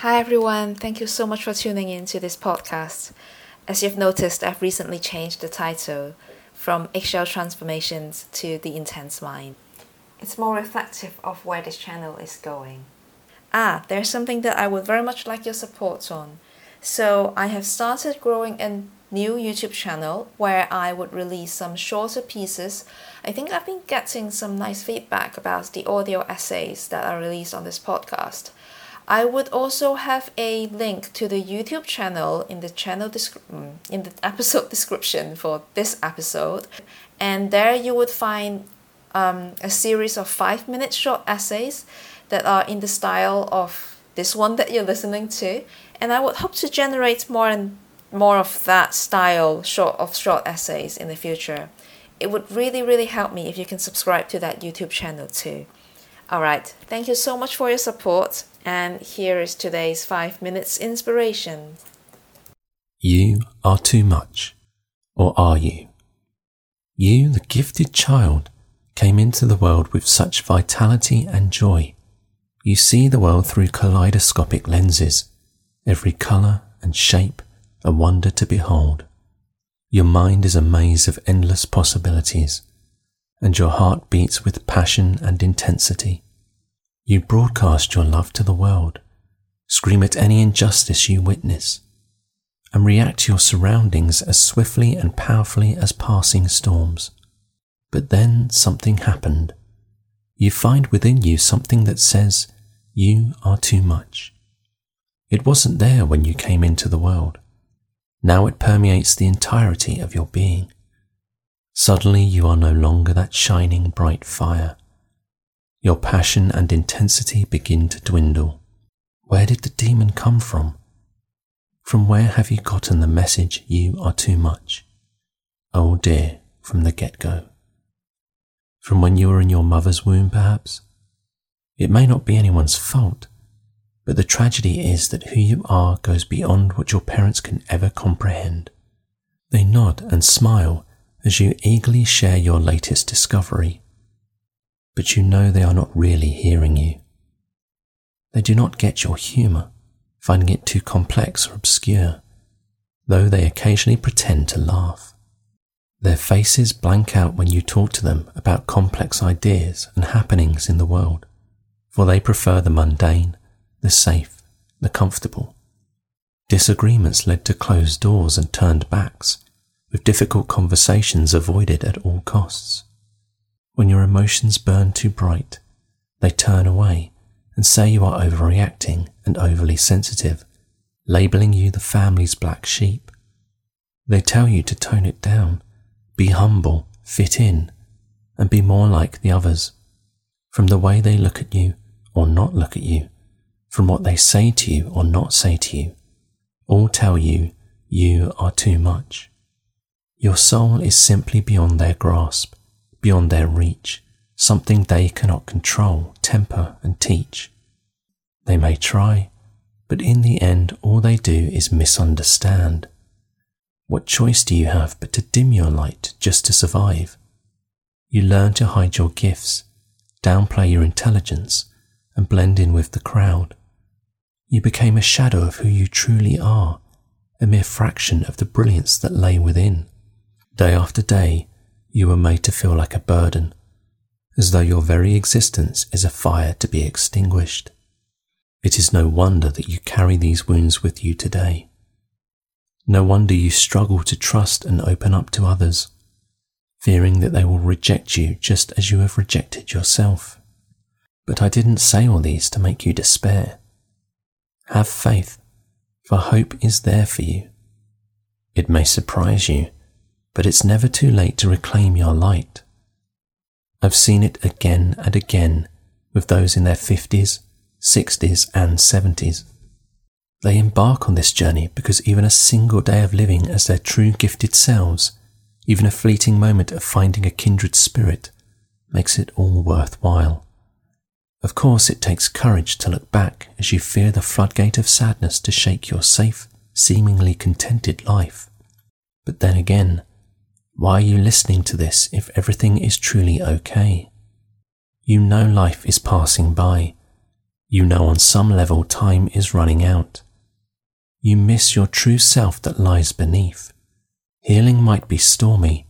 Hi everyone, thank you so much for tuning in to this podcast. As you've noticed, I've recently changed the title from Eggshell Transformations to The Intense Mind. It's more reflective of where this channel is going. Ah, there's something that I would very much like your support on. So, I have started growing a new YouTube channel where I would release some shorter pieces. I think I've been getting some nice feedback about the audio essays that are released on this podcast. I would also have a link to the YouTube channel in the channel descri- mm, in the episode description for this episode, and there you would find um, a series of five minute short essays that are in the style of this one that you're listening to, and I would hope to generate more and more of that style short of short essays in the future. It would really really help me if you can subscribe to that YouTube channel too. All right, thank you so much for your support. And here is today's 5 minutes inspiration. You are too much, or are you? You, the gifted child, came into the world with such vitality and joy. You see the world through kaleidoscopic lenses, every colour and shape a wonder to behold. Your mind is a maze of endless possibilities, and your heart beats with passion and intensity. You broadcast your love to the world, scream at any injustice you witness, and react to your surroundings as swiftly and powerfully as passing storms. But then something happened. You find within you something that says, You are too much. It wasn't there when you came into the world. Now it permeates the entirety of your being. Suddenly you are no longer that shining bright fire. Your passion and intensity begin to dwindle. Where did the demon come from? From where have you gotten the message you are too much? Oh dear, from the get go. From when you were in your mother's womb, perhaps? It may not be anyone's fault, but the tragedy is that who you are goes beyond what your parents can ever comprehend. They nod and smile as you eagerly share your latest discovery but you know they are not really hearing you. They do not get your humour, finding it too complex or obscure, though they occasionally pretend to laugh. Their faces blank out when you talk to them about complex ideas and happenings in the world, for they prefer the mundane, the safe, the comfortable. Disagreements led to closed doors and turned backs, with difficult conversations avoided at all costs. When your emotions burn too bright, they turn away and say you are overreacting and overly sensitive, labeling you the family's black sheep. They tell you to tone it down, be humble, fit in, and be more like the others. From the way they look at you or not look at you, from what they say to you or not say to you, all tell you you are too much. Your soul is simply beyond their grasp beyond their reach, something they cannot control, temper, and teach. They may try, but in the end, all they do is misunderstand. What choice do you have but to dim your light just to survive? You learn to hide your gifts, downplay your intelligence, and blend in with the crowd. You became a shadow of who you truly are, a mere fraction of the brilliance that lay within. Day after day, you were made to feel like a burden, as though your very existence is a fire to be extinguished. It is no wonder that you carry these wounds with you today. No wonder you struggle to trust and open up to others, fearing that they will reject you just as you have rejected yourself. But I didn't say all these to make you despair. Have faith, for hope is there for you. It may surprise you but it's never too late to reclaim your light. I've seen it again and again with those in their 50s, 60s, and 70s. They embark on this journey because even a single day of living as their true gifted selves, even a fleeting moment of finding a kindred spirit, makes it all worthwhile. Of course, it takes courage to look back as you fear the floodgate of sadness to shake your safe, seemingly contented life. But then again, why are you listening to this if everything is truly okay? You know life is passing by. You know on some level time is running out. You miss your true self that lies beneath. Healing might be stormy,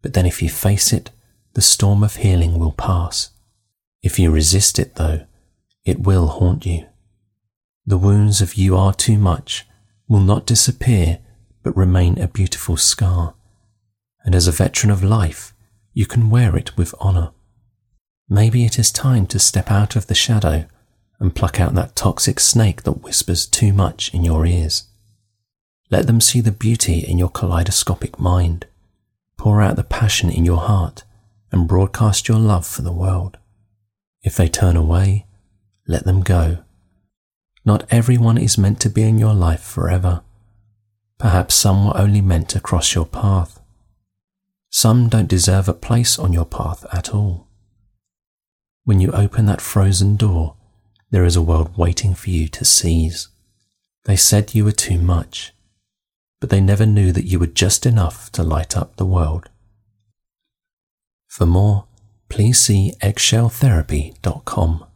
but then if you face it, the storm of healing will pass. If you resist it, though, it will haunt you. The wounds of you are too much will not disappear, but remain a beautiful scar. And as a veteran of life, you can wear it with honor. Maybe it is time to step out of the shadow and pluck out that toxic snake that whispers too much in your ears. Let them see the beauty in your kaleidoscopic mind. Pour out the passion in your heart and broadcast your love for the world. If they turn away, let them go. Not everyone is meant to be in your life forever. Perhaps some were only meant to cross your path. Some don't deserve a place on your path at all. When you open that frozen door, there is a world waiting for you to seize. They said you were too much, but they never knew that you were just enough to light up the world. For more, please see eggshelltherapy.com.